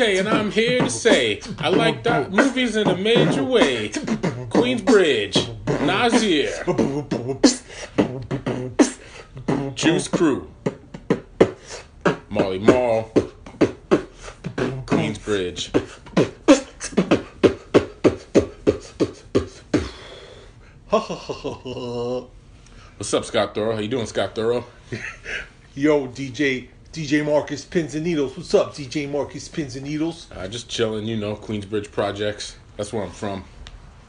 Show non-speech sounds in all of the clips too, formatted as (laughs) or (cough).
Shante, and I'm here to say I like doc- movies in a major way. Queensbridge, Nasir, Juice Crew, Marley Marl, Queensbridge. (laughs) What's up, Scott Thorough? How you doing, Scott Thorough? Yo, DJ DJ Marcus Pins and Needles. What's up, DJ Marcus Pins and Needles? Uh, just chilling, you know, Queensbridge projects. That's where I'm from.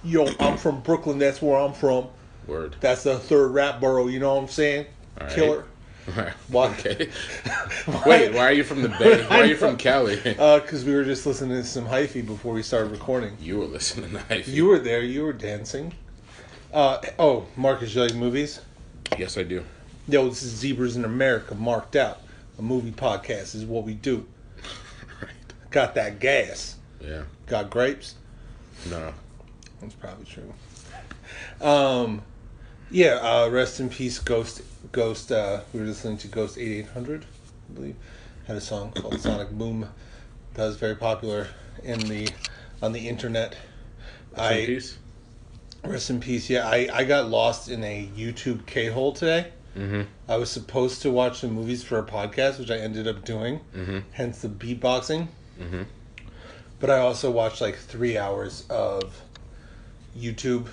Yo, I'm from Brooklyn. That's where I'm from. Word. That's the third rap borough. You know what I'm saying? All right. Killer. (laughs) Why? Okay. (laughs) Wait, why are you from the Bay? Why are you from (laughs) Cali? Uh, because we were just listening to some hyphy before we started recording. You were listening to Hyphy. You were there. You were dancing. Uh, oh, Marcus, you like movies? Yes, I do. Yo, this is Zebras in America, marked out. A movie podcast is what we do. Right. Got that gas. Yeah. Got grapes. No. That's probably true. Um, yeah. Uh, rest in peace, Ghost. Ghost. Uh, we were listening to Ghost eighty eight hundred. I believe had a song called Sonic Boom. That was very popular in the on the internet. Some I piece? rest in peace. Yeah, I I got lost in a YouTube K hole today. Mm-hmm. I was supposed to watch the movies for a podcast, which I ended up doing. Mm-hmm. Hence the beatboxing. Mm-hmm. But I also watched like three hours of YouTube.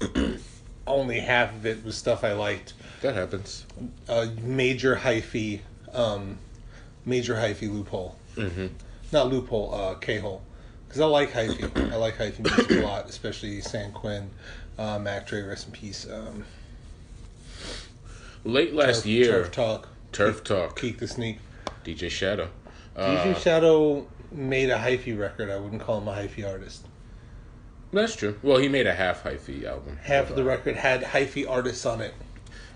(clears throat) Only half of it was stuff I liked. That happens. A major hyphy, um, major hyphy loophole. Mm-hmm. Not loophole, uh, K hole. Because I like hyphy. I like hyphy music a lot, especially San Quinn, uh, Mac Dre, rest in peace. Um, Late last Turf- year, Turf Talk, Turf Talk, Keak da Sneak. DJ Shadow. DJ Uh, Shadow made a hyphy record. I wouldn't call him a hyphy artist. that's true. Well, he made a half hyphy album. Half of the Uh, record had hyphy artists on it.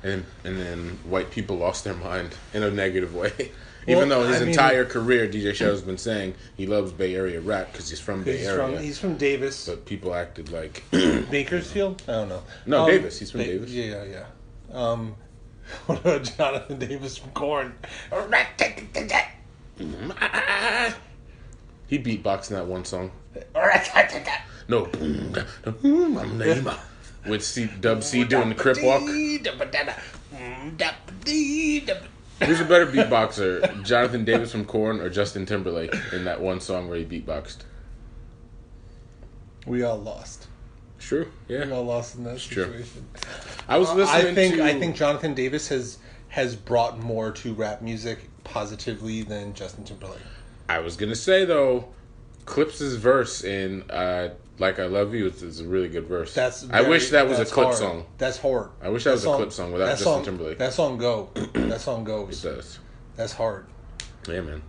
and and then white people lost their mind in a negative way. (laughs) Well, Even though his I mean- entire career, DJ Shadow's been saying he loves Bay Area rap because he's from Bay He's Area, from, he's from Davis. but people acted like Bakersfield? I don't know. No, Davis. He's from Davis. Yeah, yeah, yeah. Um, (laughs) Jonathan Davis from Korn? he beatboxed in that one song. No, With C, Dub C doing the crip walk. Who's a better beatboxer, Jonathan Davis from Korn or Justin Timberlake in that one song where he beatboxed? We all lost. True. Yeah. all lost in that true. situation. I was listening to I think to. I think Jonathan Davis has has brought more to rap music positively than Justin Timberlake. I was gonna say though, Clipse' verse in uh, "Like I Love You" is, a really good verse. That's I wish that was a Clipse hard. song. That's hard. I wish that was a Clipse song without Justin song- Timberlake. That song go. (clears throat) that song goes. It does. That's hard. Yeah, man.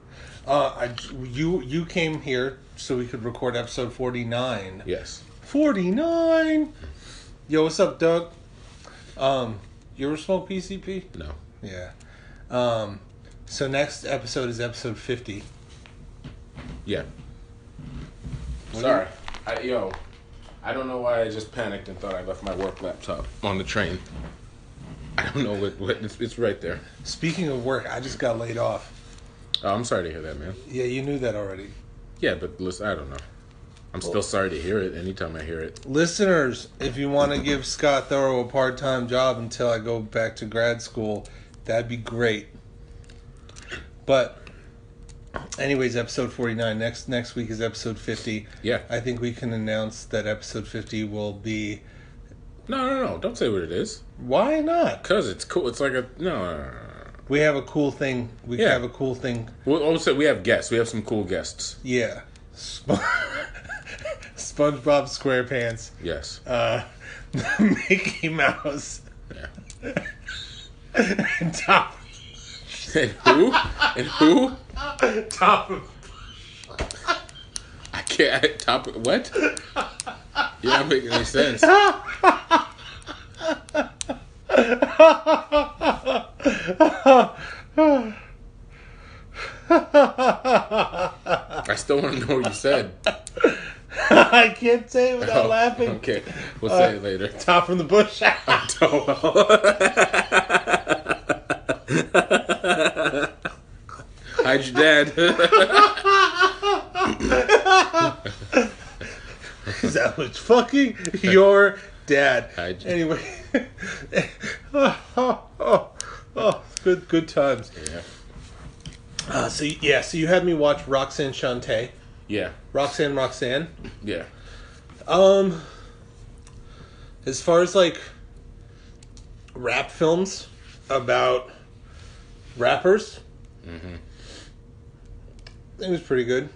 Uh, I, you you came here so we could record episode forty nine. Yes. Forty nine. Yo, what's up, Doug? Um, you ever smoke PCP? No. Yeah. Um, so next episode is episode fifty. Yeah. What Sorry. I, yo, I don't know why I just panicked and thought I left my work laptop on the train. I don't know what, what it's, it's right there. Speaking of work, I just got laid off. Oh, I'm sorry to hear that, man. Yeah, you knew that already. Yeah, but listen, I don't know. I'm still sorry to hear it anytime I hear it. Listeners, if you want to give Scott Thorough a part time job until I go back to grad school, that'd be great. But, anyways, episode forty nine. Next next week is episode fifty. Yeah. I think we can announce that episode fifty will be. No, no, no. Don't say what it is. Why not? Because it's cool. It's like a. No, no, no, no. We have a cool thing. We Yeah. have a cool thing. We'll also we have guests. We have some cool guests. Yeah. (laughs) Sp- SpongeBob SquarePants. Yes. Uh, (laughs) Mickey Mouse. Yeah. and (laughs) Top. And who? And who? Top. I can't. I, top. What? You're not making any sense. (laughs) I still want to know what you said. (laughs) I can't say it without Oh, laughing. Okay, we'll say it later. (laughs) Top from the bush. (laughs) Hide your dad. That was fucking your dad? Hide you. Anyway, oh, oh, oh, oh, good good times. yeah. Uh, so yeah, so you had me watch Roxanne Shante, Yeah. Roxanne Roxanne. Yeah. Um, as far as like rap films about rappers, mm-hmm. it was pretty good.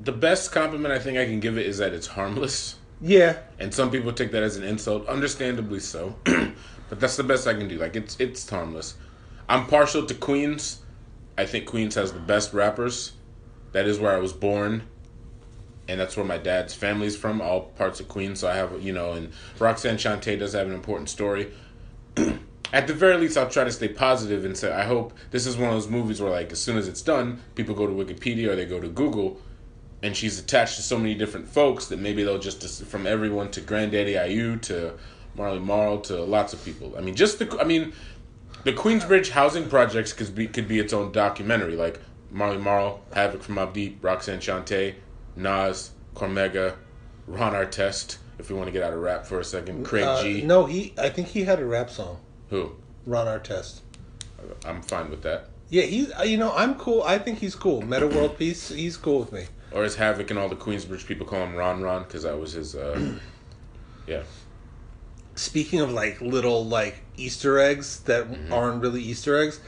The best compliment I think I can give it is that it's harmless. Yeah, And some people take that as an insult, understandably so. (clears throat) but that's the best I can do. Like it's it's harmless. I'm partial to Queens. I think Queens has the best rappers. That is where I was born. And that's where my dad's family's from, all parts of Queens. So I have, you know, and Roxanne Shante does have an important story. (clears throat) At the very least, I'll try to stay positive and say, I hope this is one of those movies where, like, as soon as it's done, people go to Wikipedia or they go to Google and she's attached to so many different folks that maybe they'll just from everyone to Granddaddy IU to Marley Marl to lots of people. I mean, just the I mean, the Queensbridge housing projects could be could be its own documentary. Like Marley Marl, Havoc from Mobb Deep, Roxanne Shante, Nas, Cormega, Ron Artest. If we want to get out of rap for a second, Craig uh, G. no, he. I think he had a rap song. Who? Ron Artest. I'm fine with that. Yeah, he's. uh, You know, I'm cool. I think he's cool. Metta World Peace. He's cool with me. Or is Havoc and all the Queensbridge people call him Ron Ron because that was his. uh (clears throat) Yeah. Speaking of like little like Easter eggs that aren't really Easter eggs,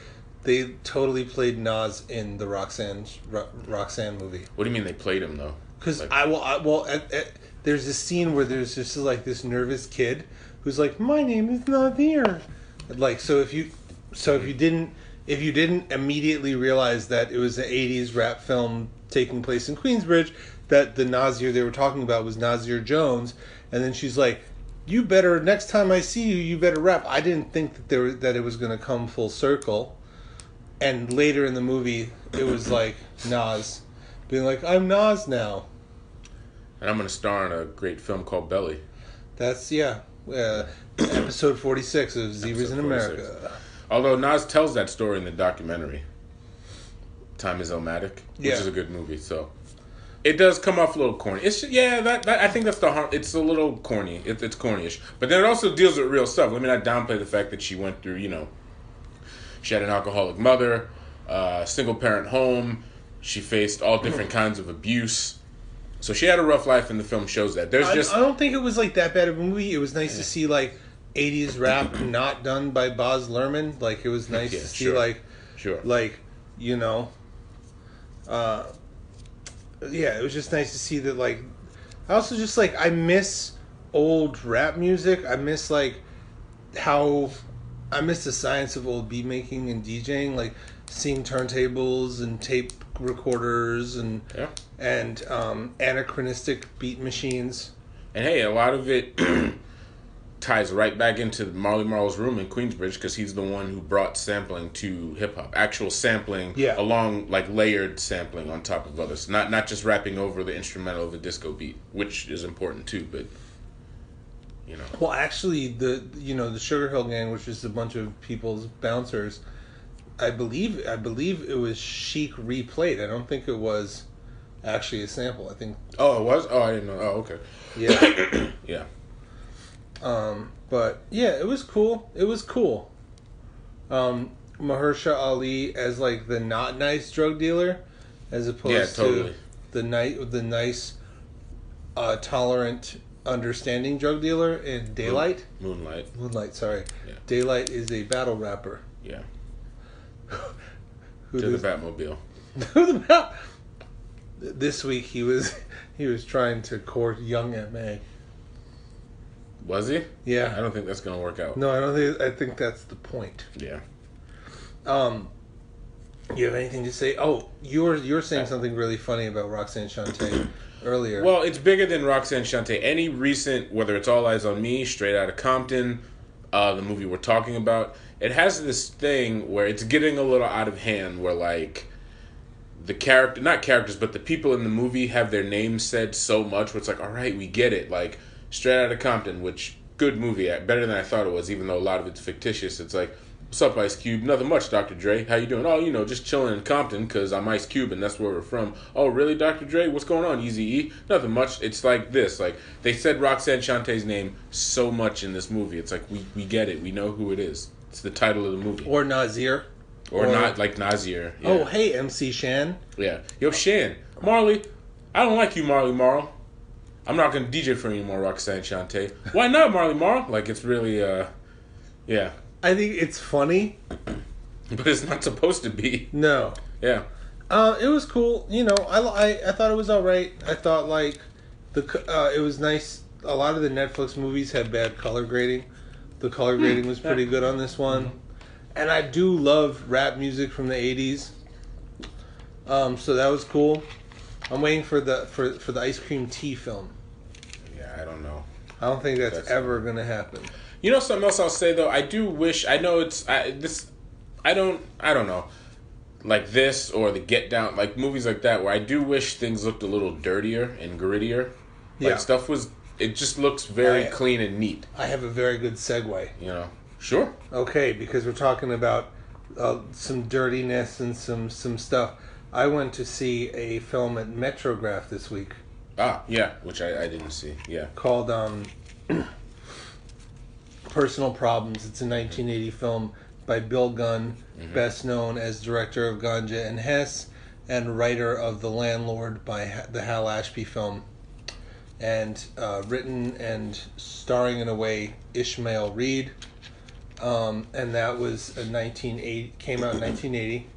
they totally played Nas in the Roxanne Ro- Roxanne movie. What do you mean they played him though? Because Like- I will. I, well, at, at, there's this scene where there's just like this nervous kid who's like, "My name is Nadir." Like, so if you, so if you didn't, if you didn't immediately realize that it was an '80s rap film taking place in Queensbridge, that the Nasir they were talking about was Nasir Jones, and then she's like, "You better next time I see you, you better rap." I didn't think that there that it was going to come full circle, and later in the movie, it was like Nas being like, "I'm Nas now." And I'm going to star in a great film called Belly. That's yeah. Uh, (coughs) episode forty six of Zebras in America. Although Nas tells that story in the documentary, Time is Illmatic, which Yeah. is a good movie. So it does come off a little corny. It's yeah, that, that I think that's the harm. It's a little corny. It, it's cornyish, but then it also deals with real stuff. Let me not downplay the fact that she went through. You know, she had an alcoholic mother, uh, single parent home. She faced all different kinds of abuse. So she had a rough life, and the film shows that. There's I, just I don't think it was like that bad of a movie. It was nice to see like '80s rap (clears throat) not done by Baz Luhrmann. Like it was nice Yeah, to see sure. like sure. like you know, uh, yeah. It was just nice to see that like. I also just like I miss old rap music. I miss like how I miss the science of old beat making and DJing, like seeing turntables and tape recorders and Yeah. and um, anachronistic beat machines. And hey, a lot of it (clears throat) ties right back into Marley Marl's room in Queensbridge because he's the one who brought sampling to hip hop, actual sampling, Yeah. along like layered sampling on top of others, not not just rapping over the instrumental of a disco beat, which is important too. But you know, Well, actually, the you know the Sugar Hill Gang, which is a bunch of people's bouncers, I believe I believe it was Chic replayed. I don't think it was actually a sample. I think oh, it was. Oh, I didn't know. Oh, okay. yeah. (coughs) Yeah, um, but yeah, it was cool. It was cool. Um, Mahershala Ali as like the not nice drug dealer, as opposed Yeah, totally. to the night the nice, uh, tolerant, understanding drug dealer in Daylight. Moonlight. Moonlight, sorry. Yeah. Daylight is a battle rapper. Yeah, (laughs) Who to the Batmobile. (laughs) who the bat- This week he was (laughs) he was trying to court young Ma. Was he? Yeah. I don't think that's gonna work out. No, I don't think I think that's the point. Yeah. Um you have anything to say? Oh, you're you're saying something really funny about Roxanne Shante earlier. Well, it's bigger than Roxanne Shante. Any recent, whether it's All Eyez on Me, Straight Out of Compton, uh, the movie we're talking about, it has this thing where it's getting a little out of hand. Where like the character, not characters, but the people in the movie have their names said so much. Where it's like, all right, we get it. Like Straight Out of Compton, which good movie, better than I thought it was. Even though a lot of it's fictitious, it's like What's up, Ice Cube? Nothing much, Dr. Dre. How you doing? Oh, you know, just chilling in Compton because I'm Ice Cube and that's where we're from. Oh, really, Dr. Dre? What's going on, Easy E? Nothing much. It's like this. Like they said Roxanne Shante's name so much in this movie. It's like we we get it. We know who it is. It's the title of the movie. Or Nasir. Or, or- not like Nasir. Yeah. Oh, hey, MC Shan. Yeah. Yo, Shan. Marley, I don't like you, Marley Marl. I'm not gonna DJ for you anymore, Roxanne Shante. Why not, Marley Marl? Like it's really uh yeah. I think it's funny. But it's not supposed to be. No. Yeah. Uh, it was cool. You know, I, I, I thought it was all right. I thought like the uh, it was nice. A lot of the Netflix movies had bad color grading. The color grading was pretty good on this one, and I do love rap music from the '80s. Um, so that was cool. I'm waiting for the for for the ice cream tea film. Yeah, I don't know. I don't think that's, That's- ever gonna happen. You know something else I'll say though. I do wish. I know it's I, this. I don't. I don't know. Like this or the Get Down, like movies like that, where I do wish things looked a little dirtier and grittier. Like Yeah. stuff was. It just looks very I- clean and neat. I have a very good segue. You know. Sure. Okay, because we're talking about uh, some dirtiness and some some stuff. I went to see a film at Metrograph this week Ah, yeah, which I, I didn't see. Yeah. called um, Personal Problems. It's a 1980 film by Bill Gunn, best known as director of Ganja and Hess and writer of The Landlord by the Hal Ashby film. And uh, written and starring in a way Ishmael Reed. Um, and that was a 1980 came out in 1980.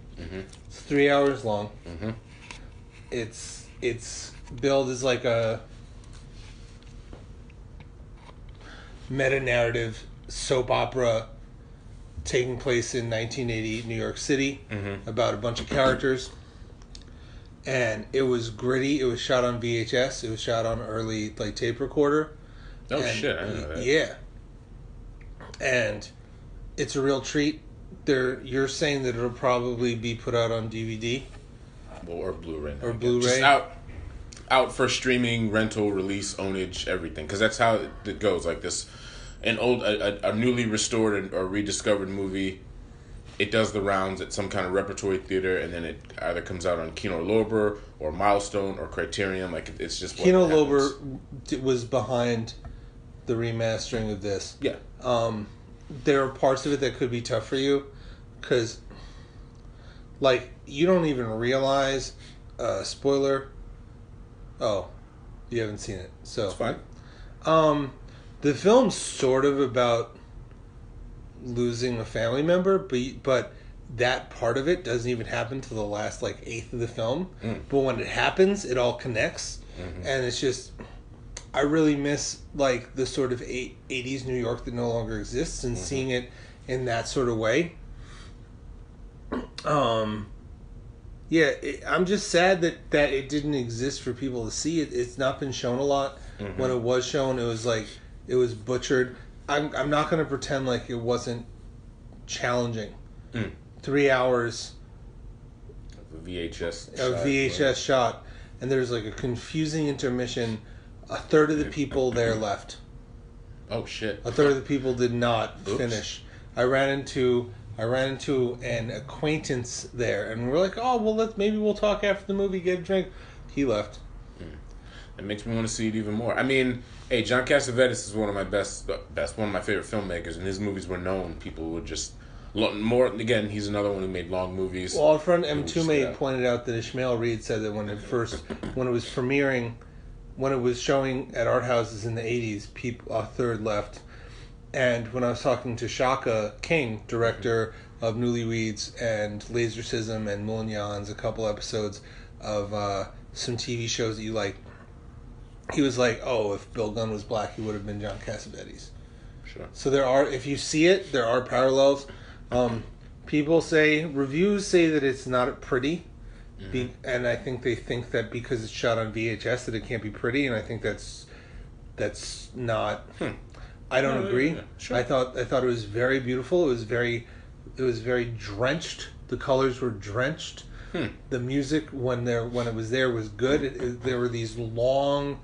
It's three hours long. Mhm. It's it's billed as like a meta narrative soap opera taking place in 1980 New York City Mhm. about a bunch of characters. And it was gritty. It was shot on VHS. It was shot on early like tape recorder. Oh And shit! I didn't know that. Yeah. And it's a real treat. There, you're saying that it'll probably be put out on DVD. Well, or Blu-ray. now, Or. Blu-ray. Just out, out for streaming, rental, release, ownage, everything. Because that's how it goes. Like this, an old, a, a, a newly restored or rediscovered movie. It does the rounds at some kind of repertory theater, and then it either comes out on Kino Lorber or Milestone or Criterion. Like it's just Kino. Lorber was behind the remastering of this. Yeah. Um, there are parts of it that could be tough for you, because, like, you don't even realize. Uh, spoiler. Oh, you haven't seen it, so It's fine. Um, the film's sort of about losing a family member, but but that part of it doesn't even happen to the last like eighth of the film. Mm. But when it happens, it all connects, and it's just I really miss like the sort of eight, 80s New York that no longer exists, and seeing it in that sort of way. Um. Yeah, it, I'm just sad that that it didn't exist for people to see. It, it's not been shown a lot. When it was shown, it was like it was butchered. I'm I'm not going to pretend like it wasn't challenging. Mm. Three hours VHS. a shot, VHS shot, and there's like a confusing intermission. A third of the people there left. Oh shit! A third of the people did not Oops. finish. I ran into I ran into an acquaintance there, and we're like, oh well, let's maybe we'll talk after the movie, get a drink. He left. It makes me want to see it even more. I mean, hey, John Cassavetes is one of my best, best one of my favorite filmmakers, and his movies were known. People would just lo- more. Again, he's another one who made long movies. Well, our friend M. Snap. pointed out that Ishmael Reed said that when it first, when it was premiering, when it was showing at art houses in the '80s, people a third left. And when I was talking to Shaka King, director of Newlyweeds and LaZercism and Mulignans, a couple episodes of uh, some TV shows that you like, he was like, "Oh, if Bill Gunn was black, he would have been John Cassavetes." sure. So there are, if you see it, there are parallels. Um, people say reviews say that it's not pretty, be, and I think they think that because it's shot on VHS that it can't be pretty, and I think that's that's not. Hmm. I don't No, agree. yeah, sure. I thought I thought it was very beautiful. It was very, it was very drenched. The colors were drenched. Hmm. The music when there when it was there was good. It, it- there were these long,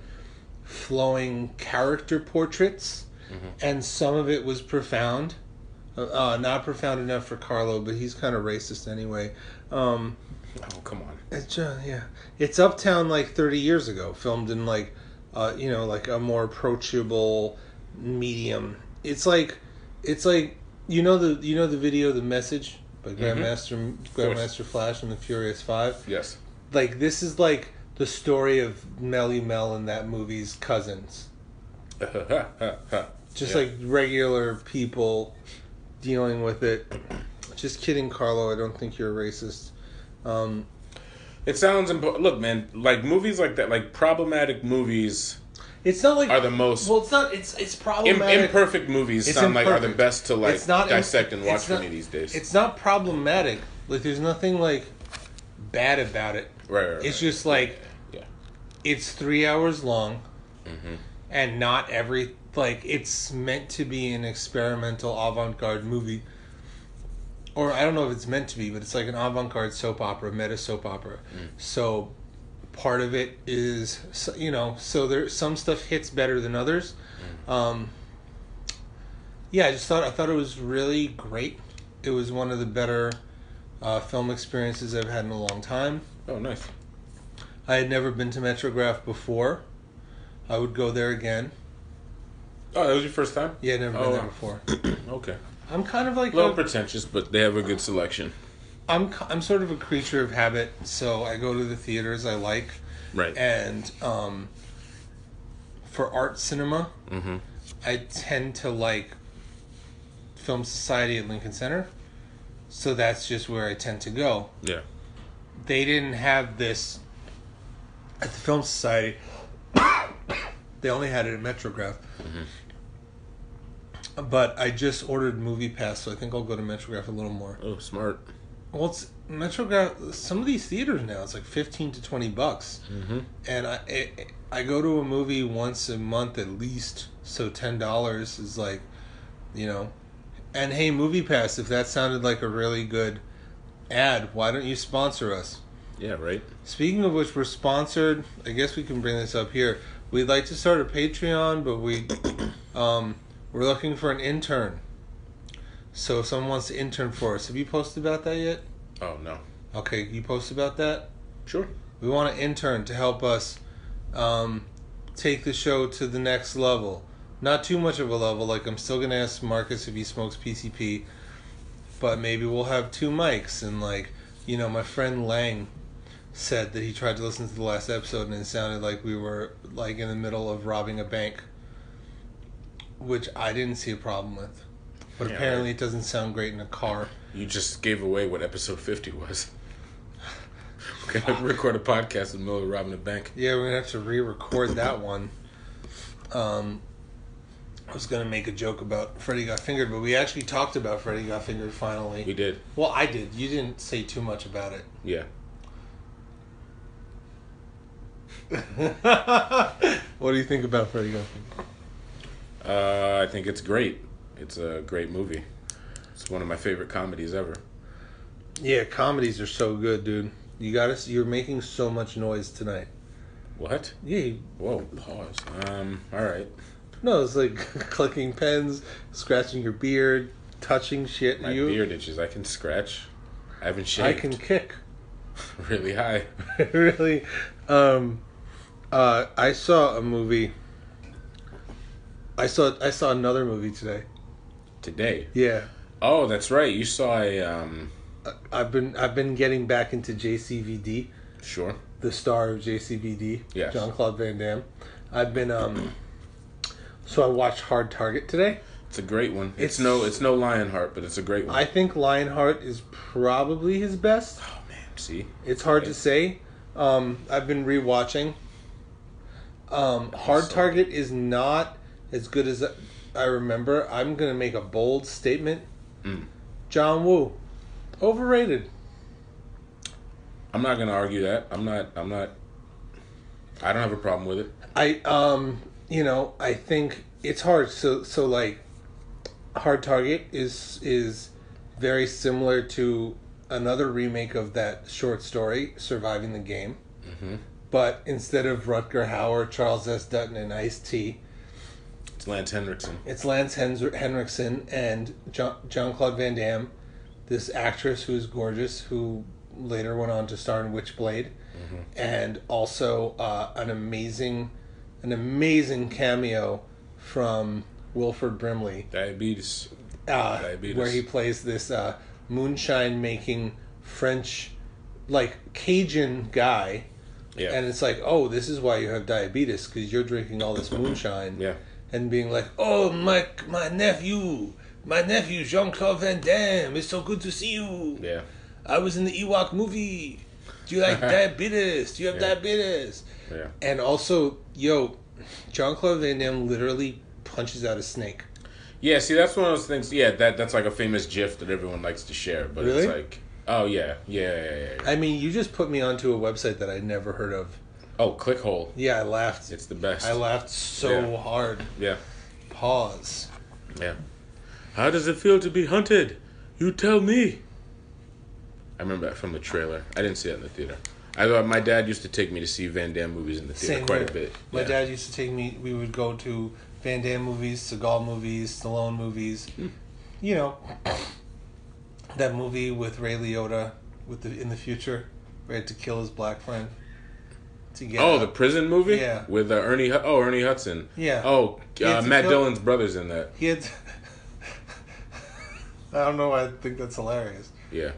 flowing character portraits, Mm-hmm. and some of it was profound. Uh, not profound enough for Carlo, but he's kind of racist anyway. Um, Oh come on. it's just, yeah, it's Uptown like 30 years ago, filmed in like, uh, you know, like a more approachable medium. It's like, it's like you know the you know the video, the message by Grandmaster course. Grandmaster Flash and the Furious Five. Yes. Like this is like the story of Melle Mel and that movie's cousins. (laughs) Just Yeah. like regular people dealing with it. Just kidding, Carlo. I don't think you're a racist. Um, It sounds impo- look, man. Like movies like that, like problematic movies it's not like are the most well. It's not. It's it's Im- problematic. imperfect movies. It's sound like are the best to like It's not im- dissect and watch for not- me these days. It's not problematic. Like there's nothing like bad about it. right, right, right. It's just like. It's three hours long, Mm-hmm. and not every like it's meant to be an experimental avant-garde movie. Or I don't know if it's meant to be, but it's like an avant-garde soap opera, meta soap opera. Mm. So part of it is you know so there some stuff hits better than others. Mm. Um, yeah, I just thought I thought it was really great. It was one of the better uh, film experiences I've had in a long time. Oh, nice. I had never been to Metrograph before. I would go there again. Oh, that was your first time? Yeah, I'd never Oh, been there wow. before. (clears throat) Okay. I'm kind of like A little a, pretentious, but they have a good selection. I'm I'm sort of a creature of habit, so I go to the theaters I like, Right. and um, for art cinema, mm-hmm. I tend to like Film Society at Lincoln Center, so that's just where I tend to go. Yeah. They didn't have this at the Film Society. (coughs) they only had it at Metrograph. But I just ordered Movie Pass, so I think I'll go to Metrograph a little more. Oh, smart. Well, it's Metrograph. Some of these theaters now, it's like fifteen to twenty bucks, Mm-hmm. and I I, I go to a movie once a month at least. So ten dollars is like, you know, and hey, Movie Pass. If that sounded like a really good ad, why don't you sponsor us? Yeah, right. Speaking of which, we're sponsored. I guess we can bring this up here. We'd like to start a Patreon, but we (coughs) um, we're looking for an intern. So if someone wants to intern for us, have you posted about that yet? Oh, no. Okay, you post about that. Sure. We want an intern to help us um, take the show to the next level. Not too much of a level. Like I'm still gonna ask Marcus if he smokes PCP, but maybe we'll have two mics and like you know my friend Lang said that he tried to listen to the last episode and it sounded like we were like in the middle of robbing a bank, which I didn't see a problem with. But Yeah, apparently it doesn't sound great in a car. You just gave away what episode 50 was. (laughs) We're going to record a podcast in the middle of robbing a bank. Yeah, we're gonna have to re-record that one. Um, I was gonna make a joke about Freddy got fingered, but we actually talked about Freddy got fingered finally. We did. well, I did. You didn't say too much about it. Yeah. (laughs) what do you think about Freddy got? Uh, I think it's great. It's a great movie. It's one of my favorite comedies ever. Yeah, comedies are so good, dude. You got to You're making so much noise tonight. What? Yeah. you- Whoa, pause. Um, all right. No, it's like (laughs) clicking pens, scratching your beard, touching shit. My you, beard itches. I can scratch. I haven't shaved. I can kick. (laughs) really high. really um uh i saw a movie i saw i saw another movie today Today. yeah Oh, that's right. You saw a, um, i've been i've been getting back into jcvd sure. the star of jcvd Yes. jean-claude van damme i've been um (clears throat) so i watched hard target today It's a great one. It's, It's- no, it's no Lionheart, but it's a great one. i think lionheart is probably his best oh man, see, It's hard to say. Um, I've been rewatching. Um, Hard So- Target is not as good as I remember. I'm gonna make a bold statement. Mm. John Woo, overrated. I'm not gonna argue that. I'm not. I'm not. I don't have a problem with it. I um, you know, I think it's hard. So so like, Hard Target is is very similar to another remake of that short story, Surviving the Game. Mm-hmm. But instead of Rutger Hauer, Charles S. Dutton, and Ice T, It's Lance Henriksen. It's Lance Hen- Henriksen and Jean Claude Van Damme, this actress who is gorgeous, who later went on to star in Witchblade, and also uh, an amazing, an amazing cameo from Wilford Brimley, Diabetes. uh, Diabetes. where he plays this uh, moonshine making French, like Cajun guy. Yeah. And it's like, oh, this is why you have diabetes because you're drinking all this moonshine. yeah. And being like, oh, my my nephew, my nephew Jean Claude Van Damme, it's so good to see you. Yeah. I was in the Ewok movie. Do you like (laughs) diabetes? Do you have Yeah. diabetes? Yeah. And also, yo, Jean Claude Van Damme literally punches out a snake. Yeah, see, that's one of those things. Yeah, that that's like a famous GIF that everyone likes to share. But Really? it's like, oh yeah, yeah, yeah, yeah. yeah. I mean, you just put me onto a website that I'd never heard of. oh, clickhole. Yeah, I laughed. It's the best. I laughed so Yeah. hard. Yeah, Pause. yeah. How does it feel to be hunted? You tell me. I remember that from the trailer. I didn't see it in the theater. I thought my dad used to take me to see Van Damme movies in the theater Same quite here. a bit. My Yeah. dad used to take me. We would go to Van Damme movies, Seagal movies, Stallone movies. Hmm. You know, that movie with Ray Liotta with the in the future, where he had to kill his black friend. To get Oh, out. the prison movie. Yeah. With uh, Ernie. Oh, Ernie Hudson. Yeah. Oh, uh, Matt kill- Dillon's brother's in that. he had. To, (laughs) I don't know. I think that's hilarious. Yeah,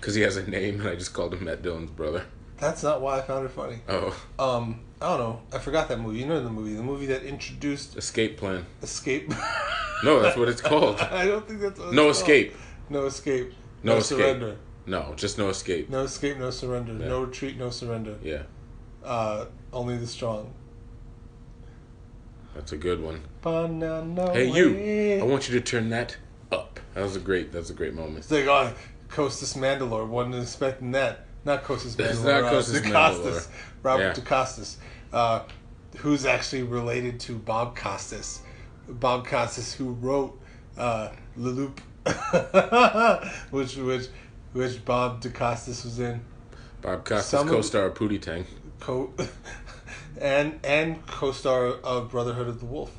because he has a name, and I just called him Matt Dillon's brother. That's not why I found it funny. Oh, Um, I don't know. I forgot that movie. You know the movie, the movie that introduced Escape Plan. Escape. (laughs) No, that's what it's called. I don't think that's what No escape. called. No escape. No No, escape. surrender. No, just no escape. No escape. No surrender. Yeah. No retreat. No surrender. Yeah, Uh, only the strong. that's a good one. Banana Hey, you! way. I want you to turn that up. That was a great. That's a great moment. It's like, oh, Costas Mandylor. Wasn't expecting that. Not Costas Mandylor. It's not uh, Costas DeCostas. Mandylor. Robert Yeah. DeCostas. Uh, who's actually related to Bob Costas. Bob Costas, who wrote uh, Le Loup, (laughs) which, which, which Bob DeCostas was in. Bob Costas Some co-star of Pootie Tang. Co- (laughs) and and co-star of Brotherhood of the Wolf.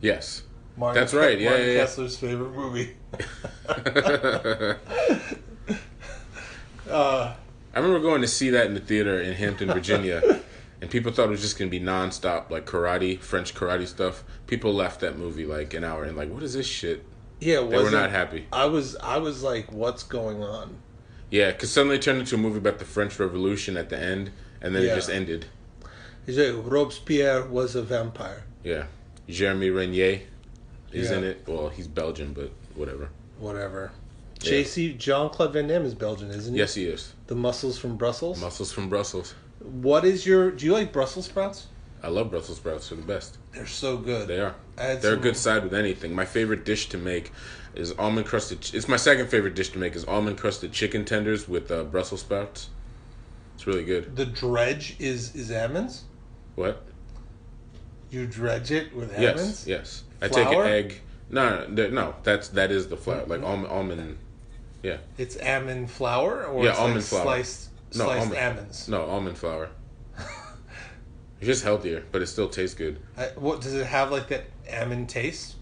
Yes. Martin, That's right, yeah, Martin yeah, yeah. Kessler's favorite movie. (laughs) uh, I remember going to see that in the theater in Hampton, Virginia, and people thought it was just gonna be nonstop like karate, French karate stuff. People left that movie like an hour and like, what is this shit? Yeah, They were not happy. I was I was like, what's going on? Yeah, because suddenly it turned into a movie about the French Revolution at the end, and then Yeah. it just ended. He said Robespierre was a vampire. Yeah, Jeremy Renier is Yeah. in it. Well, he's Belgian, but whatever. Whatever. Yeah. JC Jean Claude Van Damme is Belgian, isn't he? Yes, he is. The muscles from Brussels. Muscles from Brussels. what is your? Do you like Brussels sprouts? I love Brussels sprouts. They're the best. They're so good. They are. Had They're a good side with anything. My favorite dish to make is almond crusted. ch- It's my second favorite dish to make is almond crusted chicken tenders with uh, Brussels sprouts. It's really good. The dredge is is almonds. What? You dredge it with Yes, almonds. yes. I take an egg. No, no, no. That's that is the flour. Like almond, almond. Yeah. It's almond flour, or Yeah, almond like flour. sliced No, sliced almond. almonds. No, almond flour. It's just healthier, but it still tastes good. I, what does it have like that almond taste?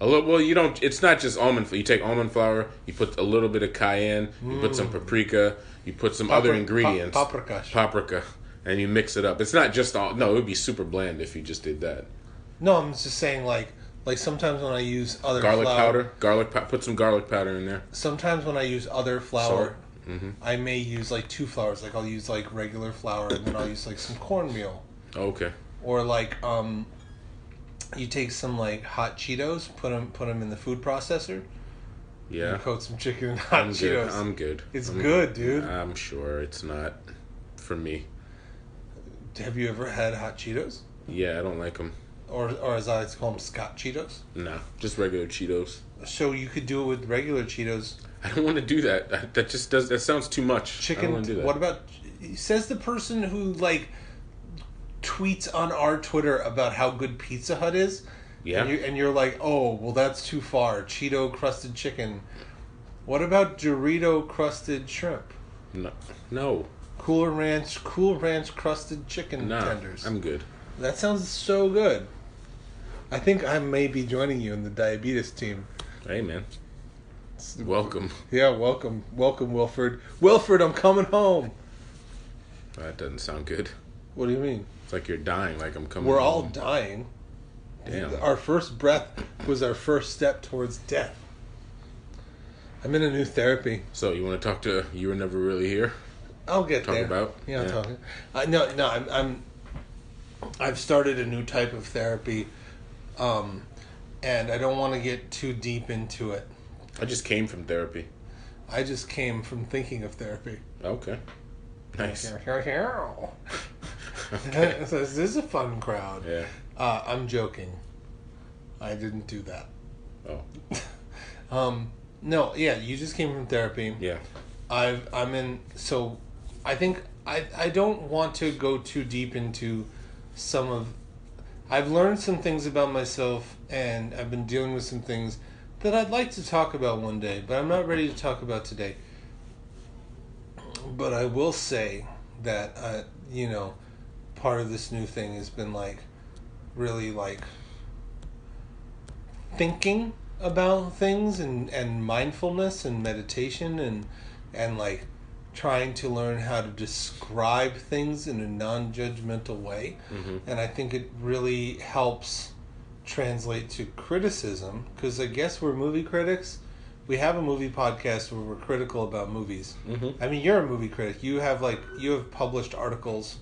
A little, well, you don't. It's not just almond. You take almond flour. You put a little bit of cayenne. You put some paprika. You put some other ingredients. pa- paprika. Paprika, and you mix it up. It's not just all. No, it would be super bland if you just did that. No, I'm just saying like like sometimes when I use other Garlic flour, powder. Garlic. pow- Put some garlic powder in there. Sometimes when I use other flour, Mm-hmm. I may use like two flours. Like I'll use like regular flour, and then I'll use like some cornmeal, Okay. or like um, you take some like hot Cheetos, put them put them in the food processor, Yeah. and coat some chicken in hot I'm good. Cheetos. I'm good. It's I'm good, dude. I'm sure it's not for me. Have you ever had hot Cheetos, Yeah, I don't like them. or or as I like to call them, Scott Cheetos? Nah, just regular Cheetos. So you could do it with regular Cheetos. I don't want to do that. That- just does. That sounds too much. I don't Chicken. want to do that. What about? Says the person who like tweets on our Twitter about how good Pizza Hut is. Yeah. And, you, and you're like, oh, well, that's too far. Cheeto crusted chicken. What about Dorito crusted shrimp? No. No. Cool Ranch, Cool Ranch crusted chicken Nah. tenders. I'm good. That sounds so good. I think I may be joining you in the diabetes team. Hey, man. Welcome. Yeah, welcome, welcome, Wilford. Wilford, I'm coming home. That doesn't sound good. What do you mean? It's like you're dying. Like I'm coming. We're all home. dying. Damn. Our first breath was our first step towards death. I'm in a new therapy. So you want to talk to? You were never really here. I'll get there. Talk there. about? Yeah, Yeah. talk. I no, no. I'm, I'm. I've started a new type of therapy, um, and I don't want to get too deep into it. I just came from therapy. I just came from thinking of therapy. Okay. Nice. (laughs) this is a fun crowd. Yeah. Uh, I'm joking. I didn't do that. Oh. (laughs) Um, no, yeah, you just came from therapy. Yeah. I've I'm in so I think I I don't want to go too deep into some of I've learned some things about myself and I've been dealing with some things that I'd like to talk about one day, but I'm not ready to talk about today. But I will say that uh, you know, part of this new thing has been like really like thinking about things and, and mindfulness and meditation and and like trying to learn how to describe things in a non-judgmental way Mm-hmm. and i think it really helps translate to criticism because i guess we're movie critics we have a movie podcast where we're critical about movies Mm-hmm. i mean you're a movie critic you have like you have published articles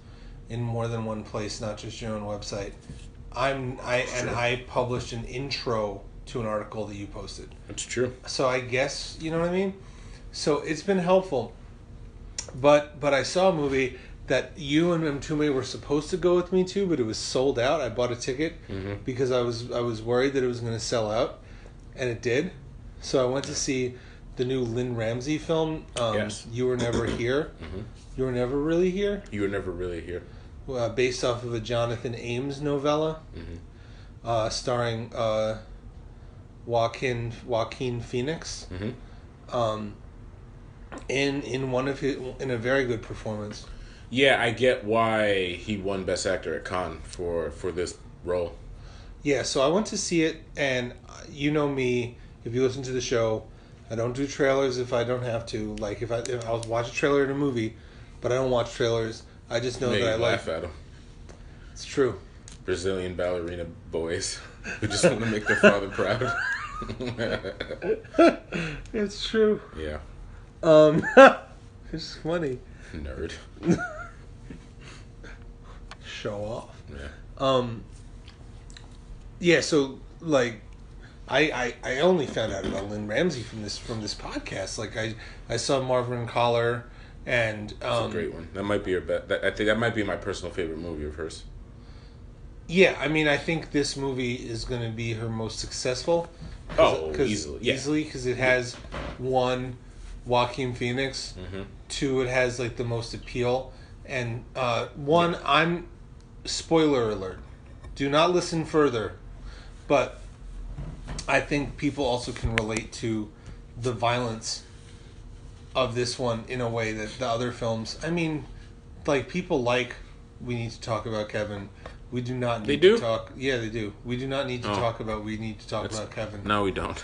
in more than one place not just your own website i'm i and i published an intro to an article that you posted That's true. so I guess you know what I mean. So it's been helpful, but but I saw a movie that you and Mtume were supposed to go with me to, but it was sold out. I bought a ticket Mhm. because I was I was worried that it was going to sell out, and it did. So I went to see the new Lynne Ramsay film. Um, Yes. You were never (clears throat) here. Mhm. You were never really here. You were never really here. Uh, based off of a Jonathan Ames novella, Mhm. uh, starring uh, Joaquin Joaquin Phoenix. Mhm. um, in in one of his in a very good performance. Yeah, I get why he won Best Actor at Cannes for for this role. Yeah, so I went to see it, and uh, you know me. If you listen to the show, I don't do trailers if I don't have to. Like if I if I'll watch a trailer in a movie, but I don't watch trailers. I just know Made that I laugh like. at them. It's true. Brazilian ballerina boys (laughs) who just want to make their father proud. (laughs) it's true. yeah, Um, (laughs) it's funny. nerd. Show off. Yeah. Um. Yeah, so like, I, I I only found out about Lynne Ramsay from this from this podcast. Like I I saw Morvern Callar, and um, a great one. That might be your bet. That, I think that might be my personal favorite movie of hers. yeah, I mean I think this movie is going to be her most successful. Oh, easily, yeah. easily because it has one Joaquin Phoenix, Mhm. two it has like the most appeal, and uh, one I'm spoiler alert. Do not listen further, but I think people also can relate to the violence of this one in a way that the other films. I mean, like people like we need to talk about Kevin. We do not need They do? to talk. Yeah, they do. We do not need to Oh. talk about. We need to talk That's- about Kevin. No, we don't.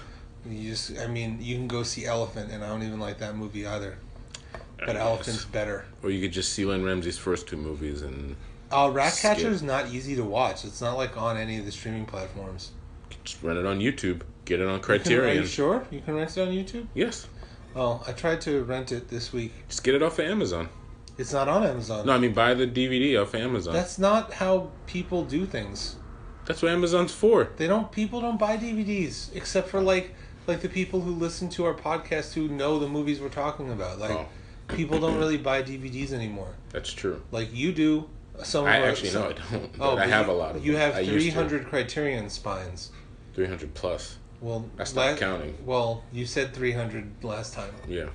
You just, I mean, you can go see Elephant, and I don't even like that movie either. But I Elephant's guess. better. Or you could just see Lynne Ramsay's first two movies and Uh, Ratcatcher is not easy to watch. It's not like on any of the streaming platforms. just rent it on YouTube. Get it on You can- are Criterion. you sure you can rent it on YouTube? Yes. Oh, I tried to rent it this week. Just get it off of Amazon. It's not on Amazon. No, I mean buy the DVD off Amazon. That's, not how people do things. That's what Amazon's for. They don't. People don't buy DVDs except for like like the people who listen to our podcast who know the movies we're talking about. Like Oh. people don't really buy DVDs anymore. That's true. Like you do. Some I our- actually some- know I don't. Oh, I have you, a lot of You them. have I used to. three hundred Criterion spines. 300 plus. Well, That's not counting. Well, you said three hundred last time Yeah,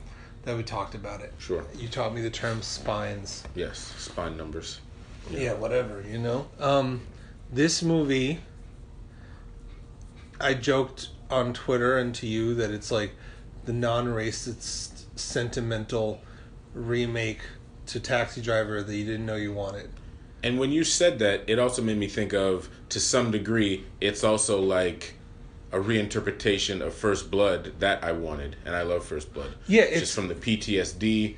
that we talked about it. sure. You taught me the term spines. Yes, spine numbers. Yeah, whatever, you know. Um, this movie, I joked on Twitter and to you that it's like the non-racist, sentimental remake to Taxi Driver that you didn't know you wanted. And when you said that, it also made me think of, to some degree, it's also like a reinterpretation of First Blood that I wanted, and I love First Blood. Yeah, just from the PTSD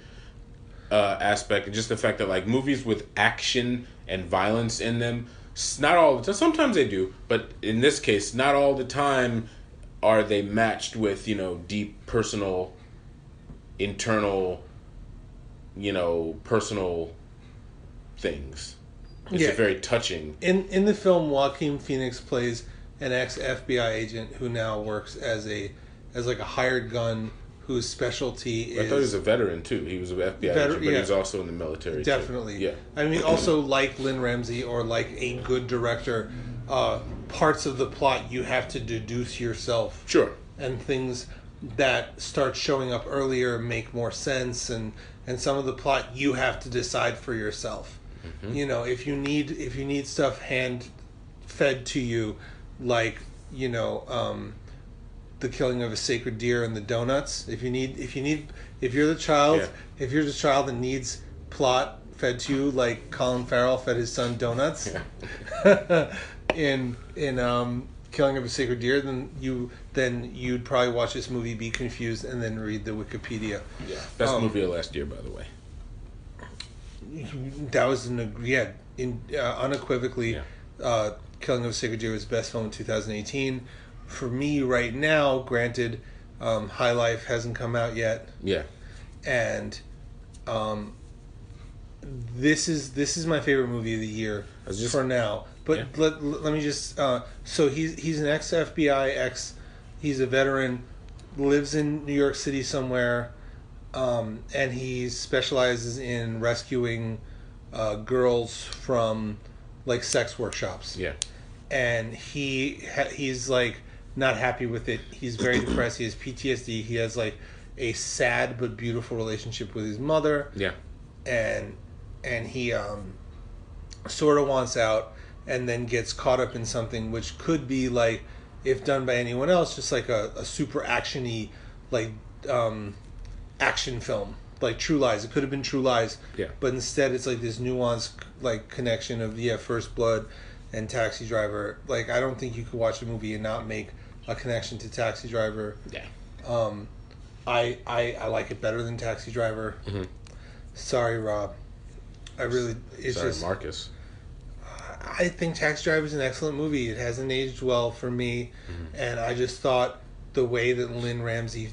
uh, aspect, and just the fact that like movies with action and violence in them, not all the time. Sometimes they do, but in this case, not all the time are they matched with you know deep personal, internal, you know, personal things. It's Yeah. a very touching. In in the film, Joaquin Phoenix plays an ex FBI agent who now works as a as like a hired gun whose specialty I thought he was a veteran too. He was an FBI Veter- agent, but yeah. he was also in the military. too. Definitely. Yeah. I mean, also like Lynne Ramsay or like a good director, uh, parts of the plot you have to deduce yourself, Sure. and things that start showing up earlier make more sense, and and some of the plot you have to decide for yourself. Mm-hmm. You know, if you need if you need stuff hand fed to you, like you know. Um, the killing of a sacred deer and the donuts. If you need, if you need, if you're the child, Yeah. if you're the child that needs plot fed to you, like Colin Farrell fed his son donuts, (laughs) in in um, killing of a sacred deer, then you then you'd probably watch this movie, be confused, and then read the Wikipedia. Yeah. Best Um, movie of last year, by the way. That was an yeah, in uh, unequivocally, Yeah. uh, Killing of a Sacred Deer was best film in 2018. For me, right now, granted, um, High Life hasn't come out yet. Yeah. and um, this is this is my favorite movie of the year just- for now. But Yeah. let, let me just uh, so he's he's an ex FBI ex he's a veteran lives in New York City somewhere um, and he specializes in rescuing uh, girls from like sex workshops Yeah. and he he's like not happy with it. He's very (clears throat) depressed. He has PTSD. He has like a sad but beautiful relationship with his mother, Yeah. and and he um sort of wants out, and then gets caught up in something which could be like, if done by anyone else, just like a, a super actiony like um action film like True Lies. It could have been True Lies, Yeah. but instead it's like this nuanced like connection of yeah, First Blood and Taxi Driver. Like I don't think you could watch a movie and not make a connection to Taxi Driver. Yeah. Um, I I I like it better than Taxi Driver. Mhm. Sorry, Rob. I really it's Sorry, just Marcus. I think Taxi Driver is an excellent movie. It hasn't aged well for me, and I just thought the way that Lynne Ramsay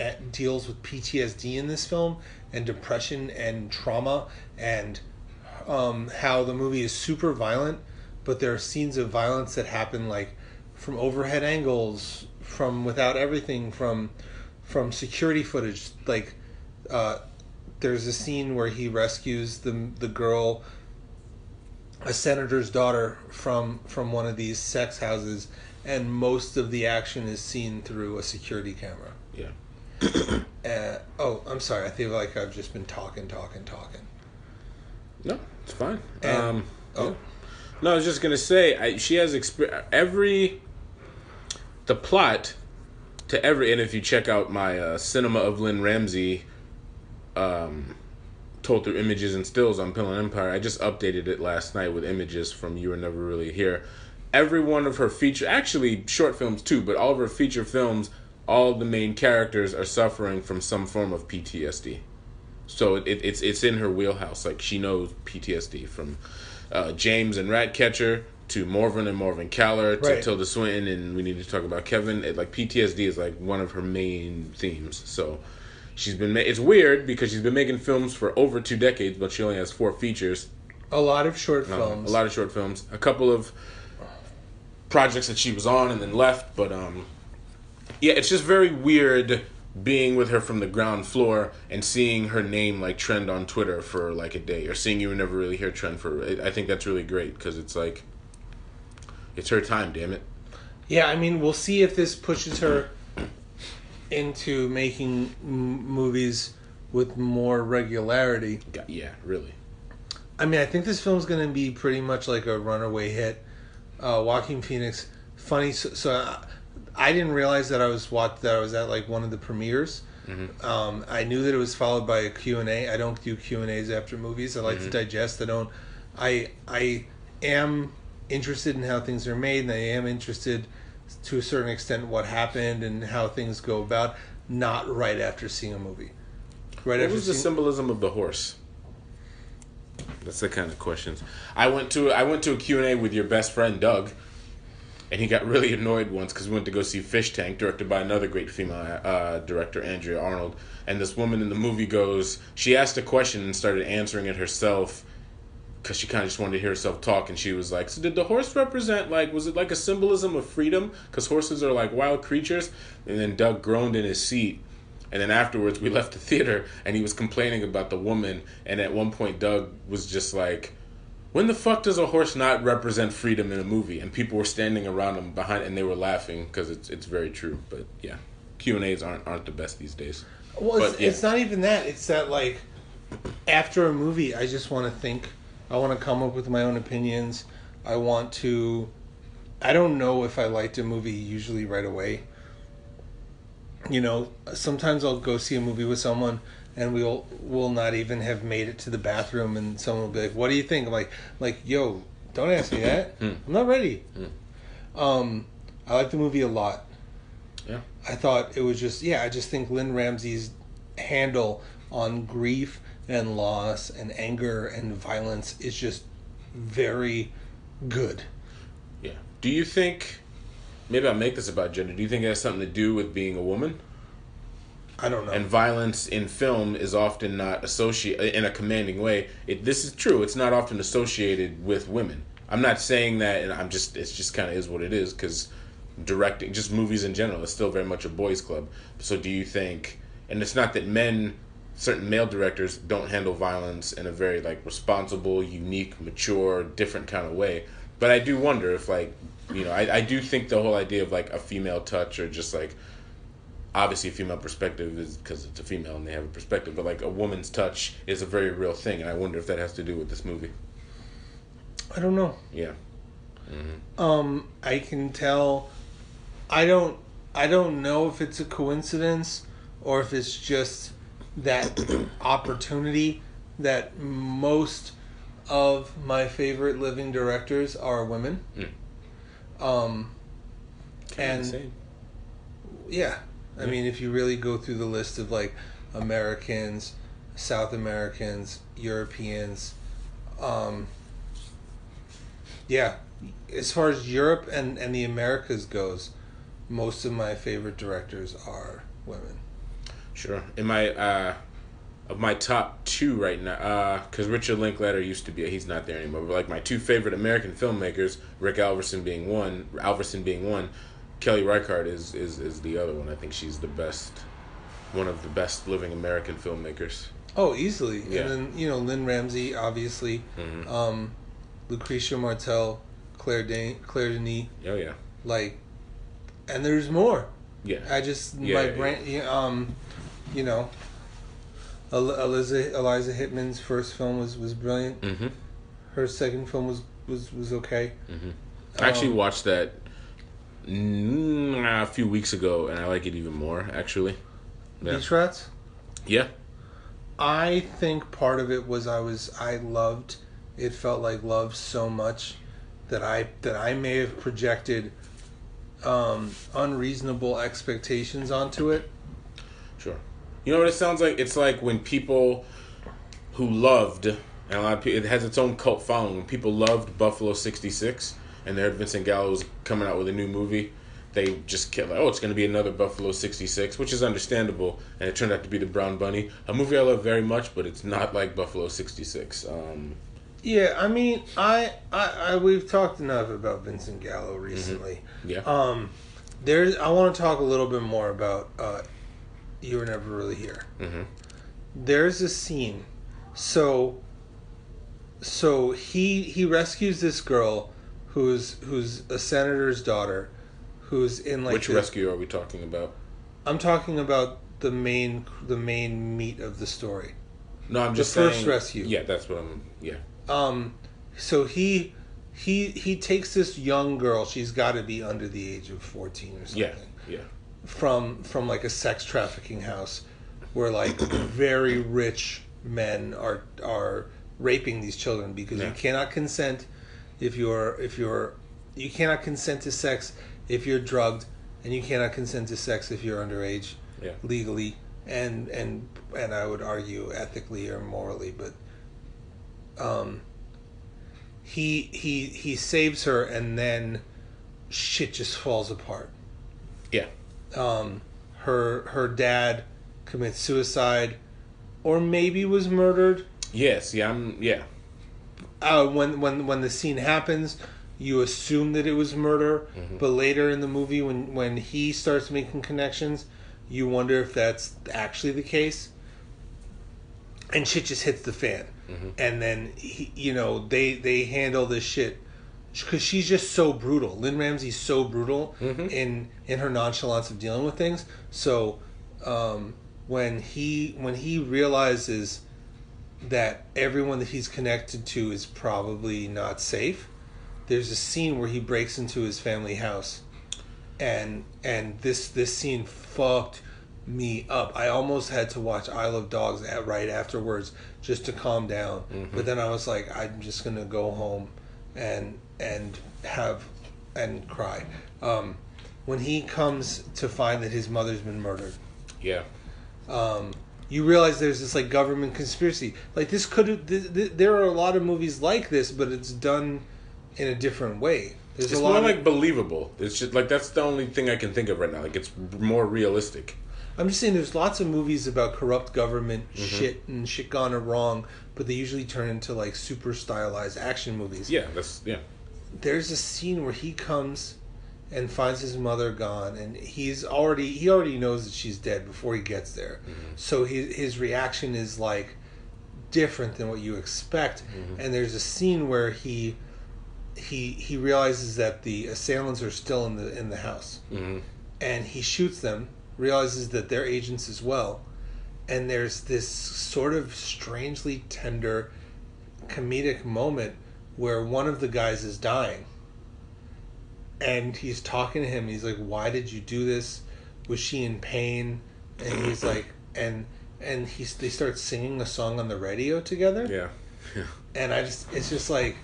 uh, deals with PTSD in this film and depression and trauma and um, how the movie is super violent, but there are scenes of violence that happen like from overhead angles, from without everything, from from security footage. Like uh, there's a scene where he rescues the the girl a senator's daughter from from one of these sex houses and most of the action is seen through a security camera. (coughs) uh, oh i'm sorry i feel like i've just been talking talking talking No, it's fine. And- um, oh. yeah. No, I was just gonna say I, she has every the plot to every and if you check out my uh, cinema of Lynne Ramsay, um, told through images and stills on Pill and Empire. I just updated it last night with images from You Were Never Really Here. Every one of her feature, actually short films too, but all of her feature films, all the main characters are suffering from some form of PTSD. So it, it, it's it's in her wheelhouse. Like she knows PTSD from uh, James and Ratcatcher to Morvern and Morvern Callar to Right. Tilda Swinton, and we need to talk about Kevin. It, like PTSD is like one of her main themes. So she's been. Ma- it's weird because she's been making films for over two decades, but she only has four features. a lot of short Um, films a lot of short films, a couple of projects that she was on and then left, but um, yeah, it's just very weird being with her from the ground floor and seeing her name like trend on Twitter for like a day, or seeing you never really hear trend for. I think that's really great because it's like it's her time, damn it. yeah i mean we'll see if this pushes her into making m- movies with more regularity Yeah, really. I mean, I think this film's going to be pretty much like a runaway hit. Uh, Joaquin Phoenix, funny. So, so I, didn't realize that I was watch that I was at like one of the premieres. Um, I knew that it was followed by a Q and A. I don't do Q and A's after movies. I like to digest. I don't I I am interested in how things are made, and I am interested to a certain extent what happened and how things go about. Not right after seeing a movie. Right What after was the symbolism of the horse? That's the kind of questions. I went to I went to a Q&A with your best friend Doug, and he got really annoyed once because we went to go see Fish Tank, directed by another great female uh, director, Andrea Arnold. And this woman in the movie goes, she asked a question and started answering it herself because she kind of just wanted to hear herself talk. And she was like, "So did the horse represent like was it like a symbolism of freedom? Because horses are like wild creatures." And then Doug groaned in his seat. And then afterwards, we (laughs) left the theater, and he was complaining about the woman. And at one point, Doug was just like, "When the fuck does a horse not represent freedom in a movie?" And people were standing around him behind, and they were laughing because it's it's very true. But yeah, Q and A's aren't aren't the best these days. Well, it's, yeah. it's not even that. It's that like after a movie, I just want to think. I want to come up with my own opinions. I want to. I don't know if I liked a movie usually right away. You know, sometimes I'll go see a movie with someone and we'll will not even have made it to the bathroom and someone will be like, "What do you think?" I'm like, like, "Yo, don't ask me that. Hmm. I'm not ready." Hmm. Um, I like the movie a lot. Yeah. I thought it was just yeah. I just think Lynne Ramsay's handle on grief and loss and anger and violence is just very good. Yeah. Do you think? Maybe I'll make this about gender. Do you think it has something to do with being a woman? I don't know. And violence in film is often not associated in a commanding way. It this is true. It's not often associated with women. I'm not saying that, and I'm just it's just kind of is what it is because directing just movies in general is still very much a boys' club. So do you think? And it's not that men, certain male directors don't handle violence in a very like responsible, unique, mature, different kind of way. But I do wonder if like you know I, I do think the whole idea of like a female touch or just like obviously a female perspective is because it's a female and they have a perspective but like a woman's touch is a very real thing and i wonder if that has to do with this movie I don't know. yeah Um, I can tell. I don't. I don't know if it's a coincidence or if it's just that (coughs) opportunity that most of my favorite living directors are women. Mm. Um, and Insane. yeah, I mean, if you really go through the list of like Americans, South Americans, Europeans, um, yeah, as far as Europe and, and the Americas goes, most of my favorite directors are women. sure in my uh of my top two right now uh because richard linklater used to be he's not there anymore but like my two favorite american filmmakers rick alverson being one alverson being one kelly reichardt is is is the other one i think she's the best one of the best living american filmmakers Oh, easily. Yeah. And then you know Lynne Ramsay, obviously, Mhm. um, Lucrecia Martel, Claire Dan- Claire Denis, oh yeah like, and there's more. yeah I just Yeah, my yeah, brain, yeah, um, you know, Eliza Eliza Hittman's first film was was brilliant. mm-hmm Her second film was was was okay. I actually Um, watched that mm, a few weeks ago, and I like it even more. Actually, yeah, Beach Rats. yeah, I think part of it was I was I loved it felt like love so much that I that I may have projected um, unreasonable expectations onto it. sure. You know what it sounds like? It's like when people who loved, and a lot of people, it has its own cult following. When people loved Buffalo '66, and they heard Vincent Gallo was coming out with a new movie, they just kept like, "Oh, it's going to be another Buffalo '66," which is understandable. And it turned out to be the Brown Bunny, a movie I love very much, but it's not like Buffalo '66. Um, Yeah, I mean, I, I, I we've talked enough about Vincent Gallo recently. yeah, Um, there's I want to talk a little bit more about uh, you were never really here. hmm There's a scene, so so he he rescues this girl who's who's a senator's daughter, who's in like which the- rescue are we talking about? I'm talking about the main the main meat of the story. No, I'm just The just first saying- rescue. Yeah, that's what I'm. Yeah, Um, so he he he takes this young girl. She's got to be under the age of fourteen or something. yeah, yeah. From from like a sex trafficking house, where like (coughs) very rich men are are raping these children because Yeah. you cannot consent if you're if you're you cannot consent to sex if you're drugged and you cannot consent to sex if you're underage Yeah. legally and and and I would argue ethically or morally but um he he he saves her and then shit just falls apart Yeah. um, her her dad commits suicide, or maybe was murdered. Yes. Yeah. I'm. Yeah. Uh, when when when the scene happens, you assume that it was murder, but later in the movie, when when he starts making connections, you wonder if that's actually the case. And shit just hits the fan, and then he, you know they they handle this shit because she's just so brutal. Lynne Ramsay's so brutal in in her nonchalance of dealing with things. So um, when he when he realizes that everyone that he's connected to is probably not safe, there's a scene where he breaks into his family house, and and this this scene fucked me up. I almost had to watch I Love Dogs at right afterwards just to calm down. But then I was like, I'm just gonna go home and and have and cry. Um, when he comes to find that his mother's been murdered, Yeah. um, you realize there's this like government conspiracy. Like this could th- th- there are a lot of movies like this, but it's done in a different way. There's It's a more lot. like of, believable. It's just like that's the only thing I can think of right now. Like it's more realistic. I'm just saying, there's lots of movies about corrupt government Mm-hmm. shit and shit gone wrong, but they usually turn into like super stylized action movies. Yeah. That's yeah. there's a scene where he comes and finds his mother gone and he's already he already knows that she's dead before he gets there. So his, his reaction is like different than what you expect. And there's a scene where he he he realizes that the assailants are still in the in the house. Hmm and he shoots them realizes that they're agents as well. And there's this sort of strangely tender comedic moment where one of the guys is dying and he's talking to him he's like why did you do this was she in pain and he's (clears throat) like and and he's they start singing a song on the radio together Yeah. (laughs) Yeah. and I just it's just like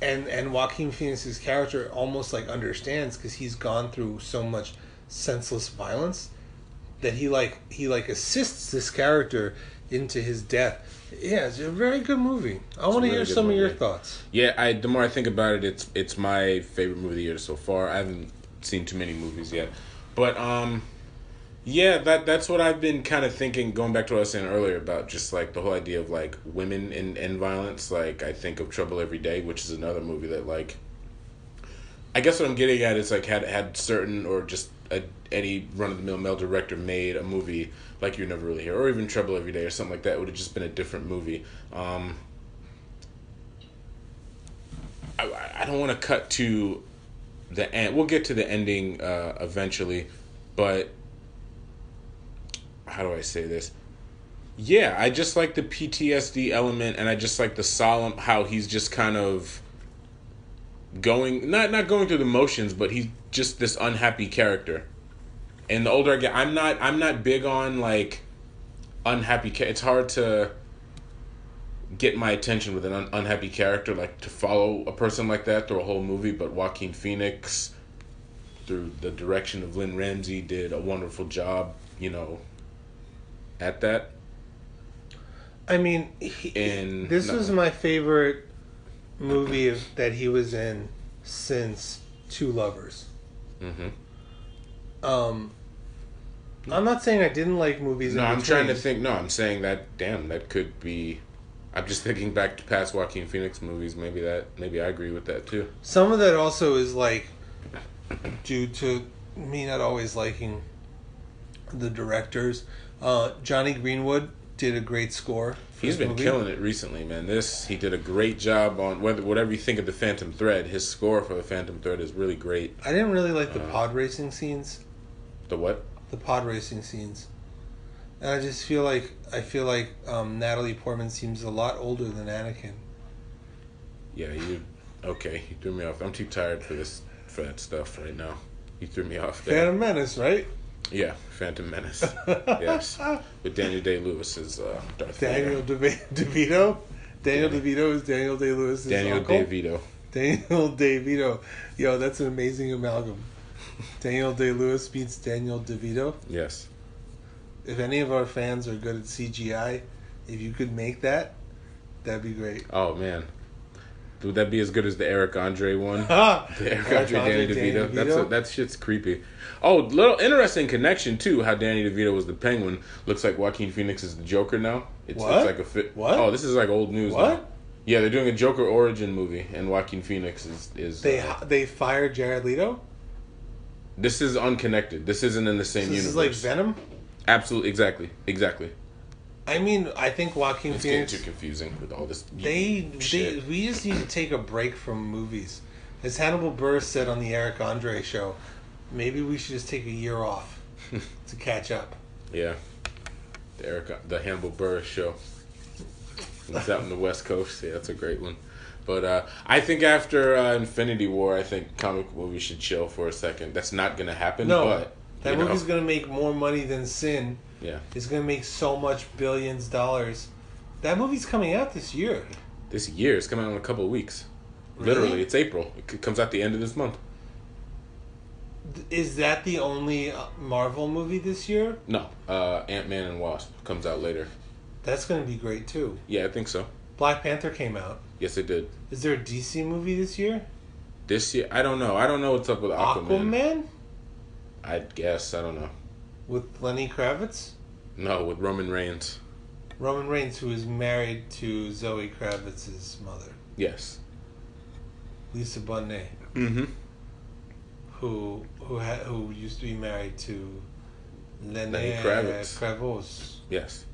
and and Joaquin Phoenix's character almost like understands because he's gone through so much senseless violence that he like he like assists this character into his death. Yeah, it's a very good movie. I want to really hear some of your thoughts. Yeah, I the more I think about it, it's it's my favorite movie of the year so far. I haven't seen too many movies yet, but um, yeah, that that's what I've been kind of thinking. Going back to what I was saying earlier about just like the whole idea of like women in in violence. Like I think of Trouble Every Day, which is another movie that like. I guess what I'm getting at is like had had certain or just a, any run of the mill male director made a movie like you never really hear, or even Trouble Every Day or something like that, it would have just been a different movie. Um, I, I don't want to cut to the end. We'll get to the ending uh, eventually, but how do I say this? Yeah, I just like the PTSD element, and I just like the solemn how he's just kind of going not not going through the motions, but he's just this unhappy character. And the older I get, I'm not I'm not big on like unhappy. Ca- it's hard to get my attention with an un- unhappy character, like to follow a person like that through a whole movie. But Joaquin Phoenix, through the direction of Lynne Ramsay, did a wonderful job. You know, at that. I mean, he, In- this no. was my favorite movie of, that he was in since Two Lovers. hmm Um, I'm not saying I didn't like movies. No, I'm trying to think. No, I'm saying that. Damn, that could be. I'm just thinking back to past Joaquin Phoenix movies. Maybe that. Maybe I agree with that too. Some of that also is like due to me not always liking the directors. Uh, Jonny Greenwood did a great score. He's been movie. killing it recently, man. This he did a great job on whether whatever you think of the Phantom Thread. His score for the Phantom Thread is really great. I didn't really like the Uh, pod racing scenes. The what? The pod racing scenes. And I just feel like I feel like um, Natalie Portman seems a lot older than Anakin. Yeah, you. Okay, you threw me off. I'm too tired for this for that stuff right now. You threw me off there. Phantom Menace, right? Yeah, Phantom Menace. yes, (laughs) with Daniel Day Lewis as uh, Darth Daniel Vader. DeV- DeVito. Daniel DeVito is Daniel Day Lewis. Daniel uncle. DeVito. Daniel DeVito. Yo, that's an amazing amalgam. Daniel Day Lewis meets Daniel DeVito. Yes. If any of our fans are good at CGI, if you could make that, that'd be great. Oh man, would that be as good as the Eric Andre one? (laughs) (laughs) The Eric Eric Andre, Andre, Danny Danny DeVito. That's DeVito. a, that shit's creepy. Oh, little interesting connection too. How Danny DeVito was the Penguin. Looks like Joaquin Phoenix is the Joker now. It's, What? it's like a fit. What? Oh, this is like old news. What? Now. Yeah, they're doing a Joker origin movie, and Joaquin Phoenix is is. They uh, they fired Jared Leto. This is unconnected. This isn't in the same So this universe. is like Venom. Absolutely, exactly, exactly. I mean, I think Joaquin It's getting too confusing with all this. They, they we just need to take a break from movies. As Hannibal Burr said on the Eric Andre show, maybe we should just take a year off (laughs) to catch up. Yeah. The Eric, the Hannibal Burr show. It's out in the West Coast. Yeah, that's a great one. But uh, I think after uh, Infinity War, I think comic movies should chill for a second. That's not going to happen. No, but that you know, movie's gonna make more money than Sin. Yeah, It's gonna make so much billions dollars. That movie's coming out this year. this year it's coming out in a couple of weeks. Really? Literally, it's April. It comes out the end of this month. Is that the only uh, Marvel movie this year? No, uh, Ant Man and Wasp comes out later. That's gonna be great too. Yeah, I think so. Black Panther came out. Yes, it did. Is there a DC movie this year? This year, I don't know. I don't know what's up with Aquaman. Aquaman I guess I don't know. with Lenny Kravitz, No, with Roman Reigns. Roman Reigns, who is married to Zoe Kravitz's mother, Yes. Lisa Bonet, Mm-hmm. who who ha- who used to be married to Lenny, Kravitz. Kravitz. Yes.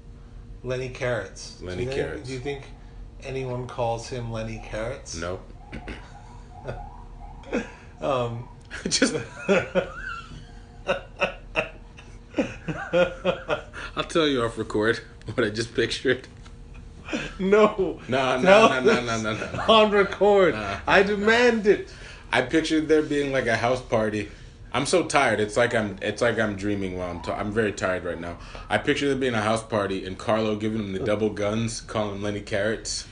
Lenny Carrots. Lenny do Carrots. Do you think anyone calls him Lenny Carrots? No. (laughs) Um, (laughs) Just. (laughs) I'll tell you off record what I just pictured. no. No, no, no, no, no, no, no. On record. Nah. I demand it. I pictured there being like a house party. I'm so tired. It's like I'm. It's like I'm dreaming while I'm. I'm very tired right now. I picture there being a house party and Carlo giving him the double guns, calling Lenny Carrots,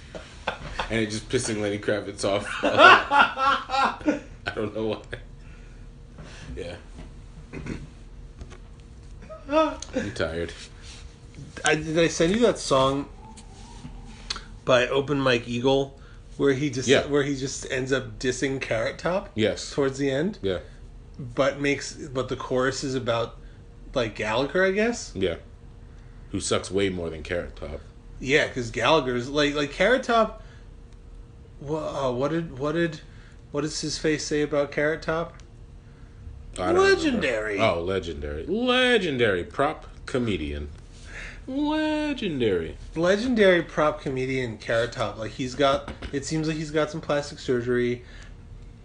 and it just pissing Lenny Kravitz off. (laughs) I don't know why. Yeah, I'm tired. I, did I send you that song by Open Mike Eagle where he just Yeah. where he just ends up dissing Carrot Top Yes. towards the end, Yeah. But makes but the chorus is about like Gallagher, I guess. Yeah. Who sucks way more than Carrot Top. Yeah, because Gallagher's like like Carrot Top. Uh, what did what did what does his face say about Carrot Top? Legendary. remember. Oh, legendary. Legendary prop comedian. Legendary. Legendary prop comedian Carrot Top. Like he's got. It seems like he's got some plastic surgery,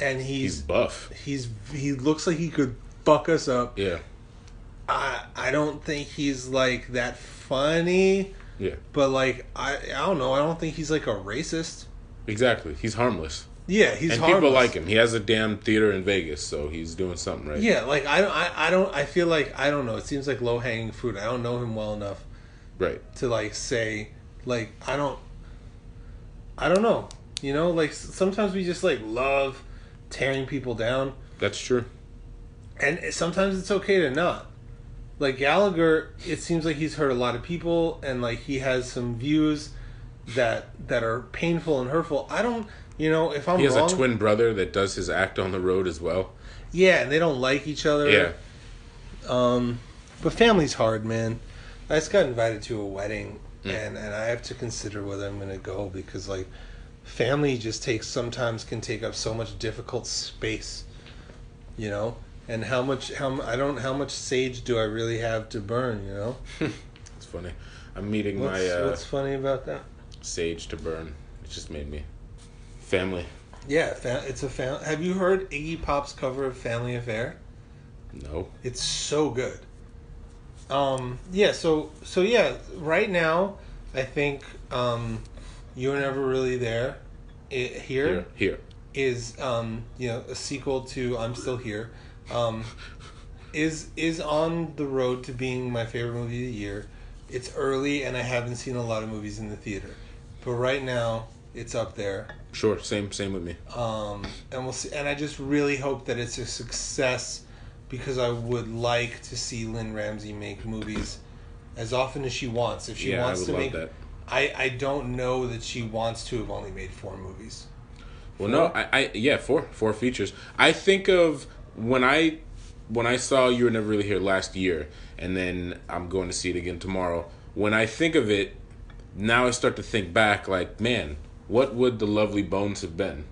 and He's he's buff. he's he looks like he could fuck us up. Yeah. I I don't think he's like that funny, Yeah. but like I I don't know. I don't think he's like a racist. Exactly. He's harmless. Yeah, he's and harmless. people like him. He has a damn theater in Vegas, so he's doing something right. Yeah, like I, I I don't I feel like I don't know. It seems like low hanging fruit. I don't know him well enough Right. to like say like I don't I don't know. You know, like sometimes we just like love tearing people down, That's true. and sometimes it's okay to not. Like Gallagher, it seems like he's hurt a lot of people, and like he has some views that that are painful and hurtful. I don't, you know, if I'm He has wrong, a twin brother that does his act on the road as well. yeah, and they don't like each other. Yeah. Um, but family's hard, man. I just got invited to a wedding, Mm. and and I have to consider whether I'm gonna go because like, family just takes sometimes can take up so much difficult space, you know. And how much how I don't how much sage do I really have to burn, you know? (laughs) It's funny. I'm meeting What's, my uh, what's funny about that? sage to burn. It just made me family. Yeah, fa- it's a family Have you heard Iggy Pop's cover of Family Affair? No. It's so good. Um, yeah, so so yeah, right now I think um, you were never really there. It, here Here. Here. is um, you know a sequel to I'm Still Here. Um, is is on the road to being my favorite movie of the year. It's early and I haven't seen a lot of movies in the theater. but right now it's up there. Sure, same same with me. Um, and we'll see. And I just really hope that it's a success because I would like to see Lynne Ramsay make movies as often as she wants. If she Yeah, I wants would to love make, that. I I don't know that she wants to have only made four movies. Well, no, I, I yeah, four four features. I think of when I when I saw you were never really here last year, and then I'm going to see it again tomorrow. When I think of it, now I start to think back, like, man, what would the Lovely Bones have been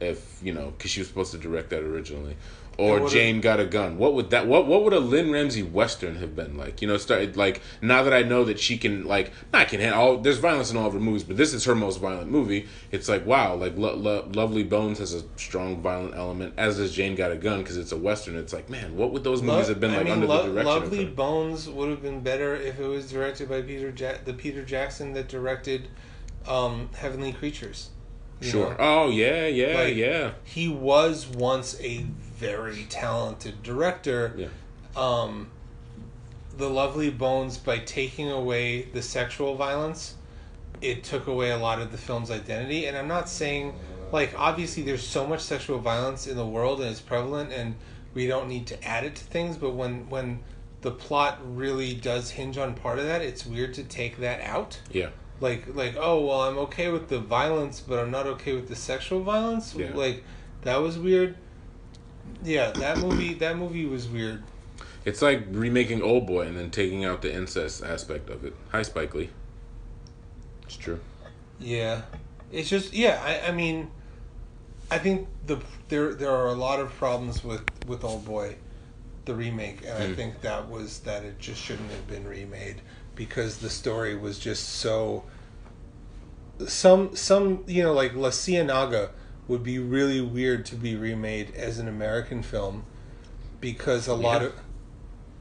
if you know, because she was supposed to direct that originally. Or Jane got a gun. What would that? What what would a Lynne Ramsay western have been like? You know, started like now that I know that she can like not can handle all. There's violence in all of her movies, but this is her most violent movie. It's like wow, like Lo- Lo- Lovely Bones has a strong violent element, as does Jane Got a Gun because it's a western. It's like man, what would those movies have been I like mean, under Lo- the direction Lovely of her? Bones would have been better if it was directed by Peter ja- the Peter Jackson that directed um, Heavenly Creatures. Sure. know? Oh yeah, yeah, Like- yeah, He was once a very talented director. yeah. um, the lovely bones by taking away the sexual violence it took away a lot of the film's identity and i'm not saying like obviously there's so much sexual violence in the world and it's prevalent and we don't need to add it to things but when when the plot really does hinge on part of that it's weird to take that out Yeah. like like oh well i'm okay with the violence but i'm not okay with the sexual violence Yeah. like that was weird yeah that movie that movie was weird It's like remaking Old Boy and then taking out the incest aspect of it. Hi, Spike Lee. It's true. Yeah, it's just yeah. I, I mean, I think the there there are a lot of problems with with Old Boy, the remake, and I Mm. think that was that it just shouldn't have been remade because the story was just so. Some some you know like La Ciénaga would be really weird to be remade as an American film, because a lot Yeah. of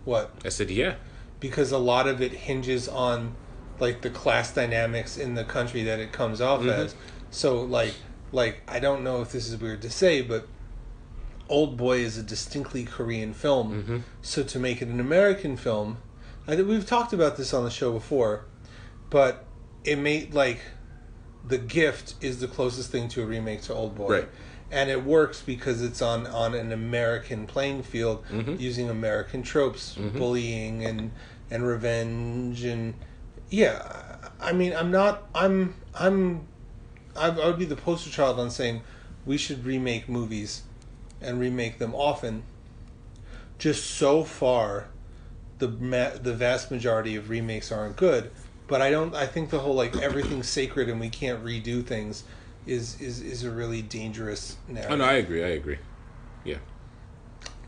what I said, yeah. because a lot of it hinges on like the class dynamics in the country that it comes off Mhm. as. So like like I don't know if this is weird to say, but Old Boy is a distinctly Korean film. Mhm. So to make it an American film, I think we've talked about this on the show before, but it made like the gift is the closest thing to a remake to Old Boy. Right. And it works because it's on, on an American playing field Mhm. using American tropes, Mhm. bullying and and revenge and yeah, I mean I'm not I'm I'm I I would be the poster child on saying we should remake movies and remake them often. Just so far, the ma- the vast majority of remakes aren't good. But I don't. I think the whole like everything's sacred and we can't redo things is is is a really dangerous narrative. Oh no, I agree. I agree. Yeah.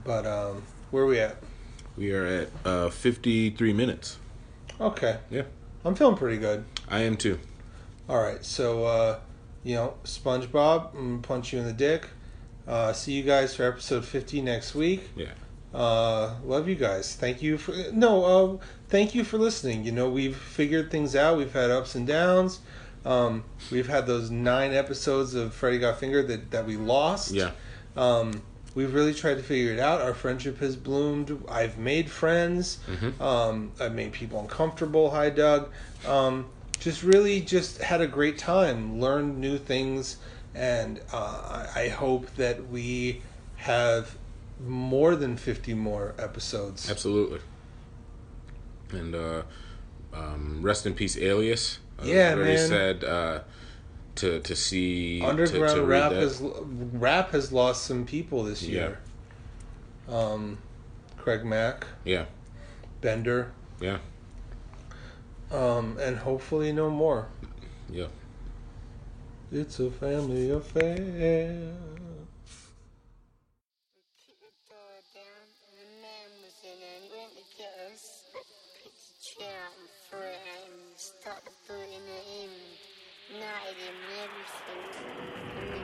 But um, where are we at? We are at uh, 53 minutes. Okay, Yeah, I'm feeling pretty good. I am too. All right, so uh, you know, SpongeBob, I'm gonna punch you in the dick. Uh, see you guys for episode 50 next week. Yeah. Uh, love you guys. Thank you for no. Uh, thank you for listening. You know, we've figured things out. We've had ups and downs. Um, we've had those nine episodes of Freddy Got Fingered that that we lost. Yeah. Um, we've really tried to figure it out. Our friendship has bloomed. I've made friends. Mhm. Um, I've made people uncomfortable. Hi, Doug. Um, just really just had a great time. Learned new things, and uh, I I hope that we have more than fifty more episodes. Absolutely. And uh, um, rest in peace, Alias. Was Yeah, very man. sad uh, to to see Underground to, to rap has rap has lost some people this Yeah. year. Um, Craig Mack, Yeah, Bender, yeah, um, and hopefully no more. yeah. It's a family affair.